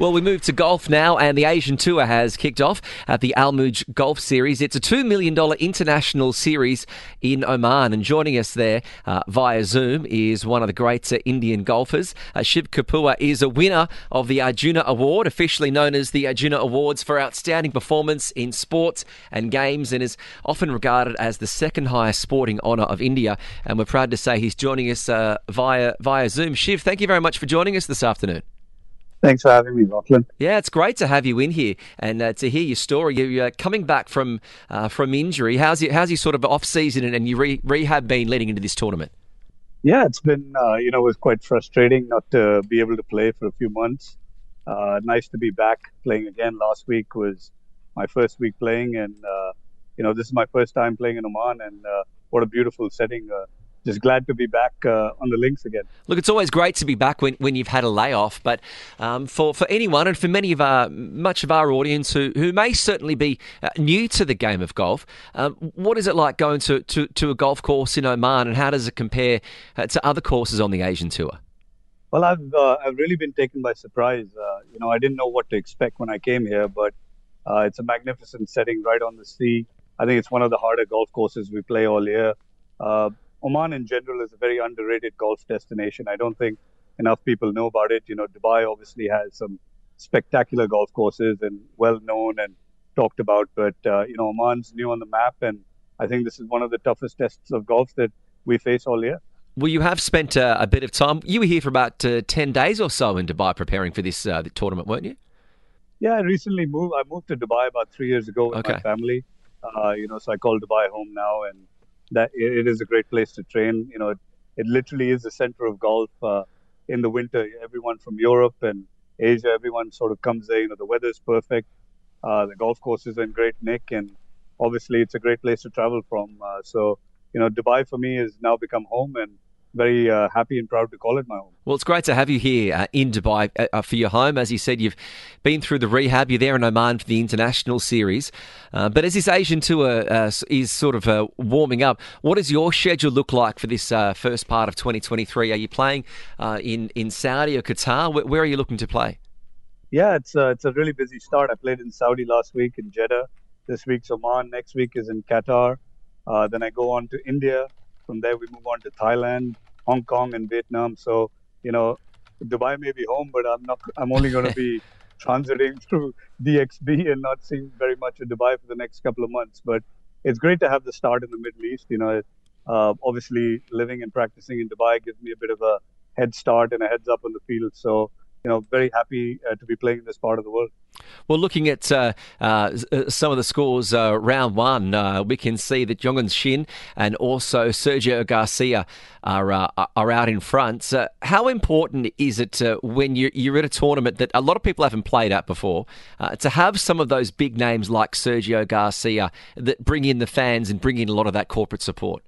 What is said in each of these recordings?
Well, we move to golf now, and the Asian Tour has kicked off at the Al Mouj Golf Series. It's a $2 million international series in Oman, and joining us there uh, via Zoom is one of the great uh, Indian golfers. Uh, Shiv Kapur is a winner of the Arjuna Award, officially known as the Arjuna Awards for outstanding performance in sports and games, and is often regarded as the second highest sporting honour of India. And we're proud to say he's joining us uh, via, via Zoom. Shiv, thank you very much for joining us this afternoon. Thanks for having me, Lachlan. Yeah, it's great to have you in here and uh, to hear your story. You're uh, coming back from uh, from injury. How's your how's your sort of off season and, and your re- rehab been leading into this tournament? Yeah, it's been uh, you know it was quite frustrating not to be able to play for a few months. Uh, nice to be back playing again. Last week was my first week playing, and uh, you know this is my first time playing in Oman, and what a beautiful setting just glad to be back uh, on the links again. Look, it's always great to be back when, when you've had a layoff, but um, for, for anyone and for many of our much of our audience who, who may certainly be uh, new to the game of golf, um, what is it like going to, to, to a golf course in Oman, and how does it compare uh, to other courses on the Asian tour? Well, I've uh, I've really been taken by surprise. Uh, you know, I didn't know what to expect when I came here, but uh, it's a magnificent setting right on the sea. I think it's one of the harder golf courses we play all year. Oman in general is a very underrated golf destination. I don't think enough people know about it. You know, Dubai obviously has some spectacular golf courses and well known and talked about, but uh, you know, Oman's new on the map, and I think this is one of the toughest tests of golf that we face all year. Well, you have spent uh, a bit of time. You were here for about uh, ten days or so in Dubai preparing for this uh, tournament, weren't you? Yeah, I recently moved. I moved to Dubai about three years ago with okay. my family. Uh, you know, so I call Dubai home now, and that it is a great place to train. You know, it, it literally is the center of golf uh, in the winter. Everyone from Europe and Asia, everyone sort of comes there. You know, the weather is perfect. Uh, the golf courses are in great nick, and obviously it's a great place to travel from. Uh, so, you know, Dubai for me has now become home, and very uh, happy and proud to call it my home. Well, it's great to have you here uh, in Dubai uh, uh, for your home. As you said, you've been through the rehab. You're there in Oman for the international series. Uh, but as this Asian tour uh, is sort of warming up, what does your schedule look like for this first part of 2023? Are you playing in in Saudi or Qatar? Where, where, are you looking to play? Yeah, it's a, it's a really busy start. I played in Saudi last week in Jeddah. This week's Oman. Next week is in Qatar. then I go on to India. From there, we move on to Thailand, Hong Kong, and Vietnam. So, you know, Dubai may be home, but I'm not. I'm only going to be transiting through DXB and not seeing very much of Dubai for the next couple of months. But it's great to have the start in the Middle East. You know, uh, obviously living and practicing in Dubai gives me a bit of a head start and a heads up on the field. So you know, very happy uh, to be playing in this part of the world. Well, looking at uh, uh, uh some of the scores, uh, round one, uh, we can see that Hyung-In Shin and also Sergio Garcia are are out in front. how important is it when you're, you're, at a tournament that a lot of people haven't played at before to have some of those big names like Sergio Garcia that bring in the fans and bring in a lot of that corporate support?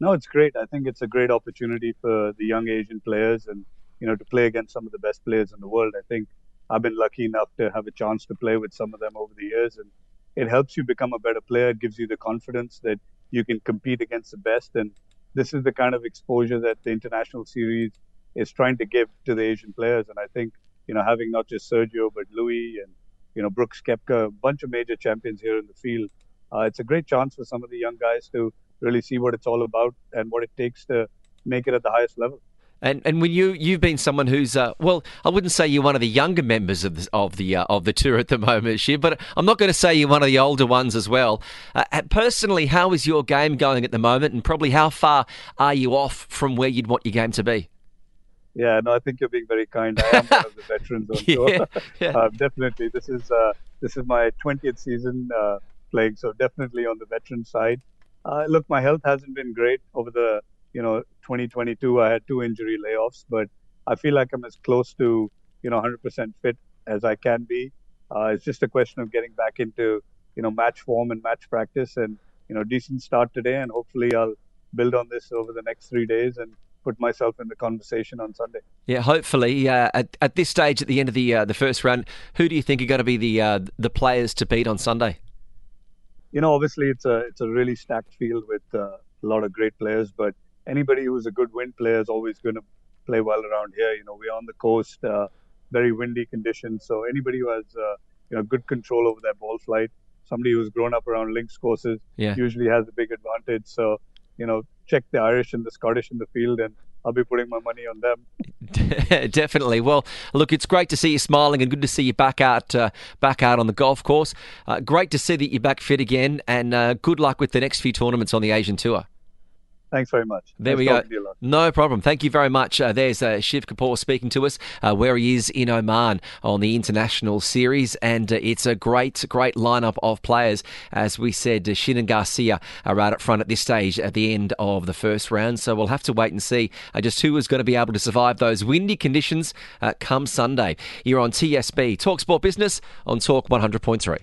No, it's great. I think it's a great opportunity for the young Asian players and, you know, to play against some of the best players in the world. I think I've been lucky enough to have a chance to play with some of them over the years and it helps you become a better player. It gives you the confidence that you can compete against the best. And this is the kind of exposure that the international series is trying to give to the Asian players. And I think, you know, having not just Sergio, but Louis and, you know, Brooks Koepka, a bunch of major champions here in the field, uh, it's a great chance for some of the young guys to really see what it's all about and what it takes to make it at the highest level. And and when you you've been someone who's uh, well, I wouldn't say you're one of the younger members of the of the uh, of the tour at the moment, Shiv, but I'm not going to say you're one of the older ones as well. Uh, personally, how is your game going at the moment, and probably how far are you off from where you'd want your game to be? Yeah, no, I think you're being very kind. I am one of the veterans on yeah, tour. yeah. Uh, definitely, this is uh, this is my 20th season uh, playing, so definitely on the veteran side. look, my health hasn't been great over the you know 2022 i had two injury layoffs but i feel like i'm as close to you know 100% fit as i can be uh, it's just a question of getting back into you know match form and match practice and you know decent start today and hopefully i'll build on this over the next three days and put myself in the conversation on Sunday. Yeah, hopefully. Uh, at, at this stage, at the end of the uh, the first round, who do you think are going to be the uh, the players to beat on Sunday? You know, obviously it's a it's a really stacked field with uh, a lot of great players, but anybody who's a good wind player is always going to play well around here. You know, we're on the coast, uh, very windy conditions. So anybody who has uh, you know good control over their ball flight, somebody who's grown up around links courses, yeah. usually has a big advantage. So you know, check the Irish and the Scottish in the field, and I'll be putting my money on them. Definitely. Well, look, it's great to see you smiling and good to see you back out, uh, back out on the golf course. Uh, great to see that you're back fit again, and uh, good luck with the next few tournaments on the Asian Tour. Thanks very much. There nice we go. No problem. Thank you very much. Uh, there's uh, Shiv Kapur speaking to us uh, where he is in Oman on the international series, and uh, it's a great, great lineup of players. As we said, uh, Shin and Garcia are right up front at this stage at the end of the first round. So we'll have to wait and see uh, just who is going to be able to survive those windy conditions uh, come Sunday. You're on TSB Talk Sport Business on Talk 100.3.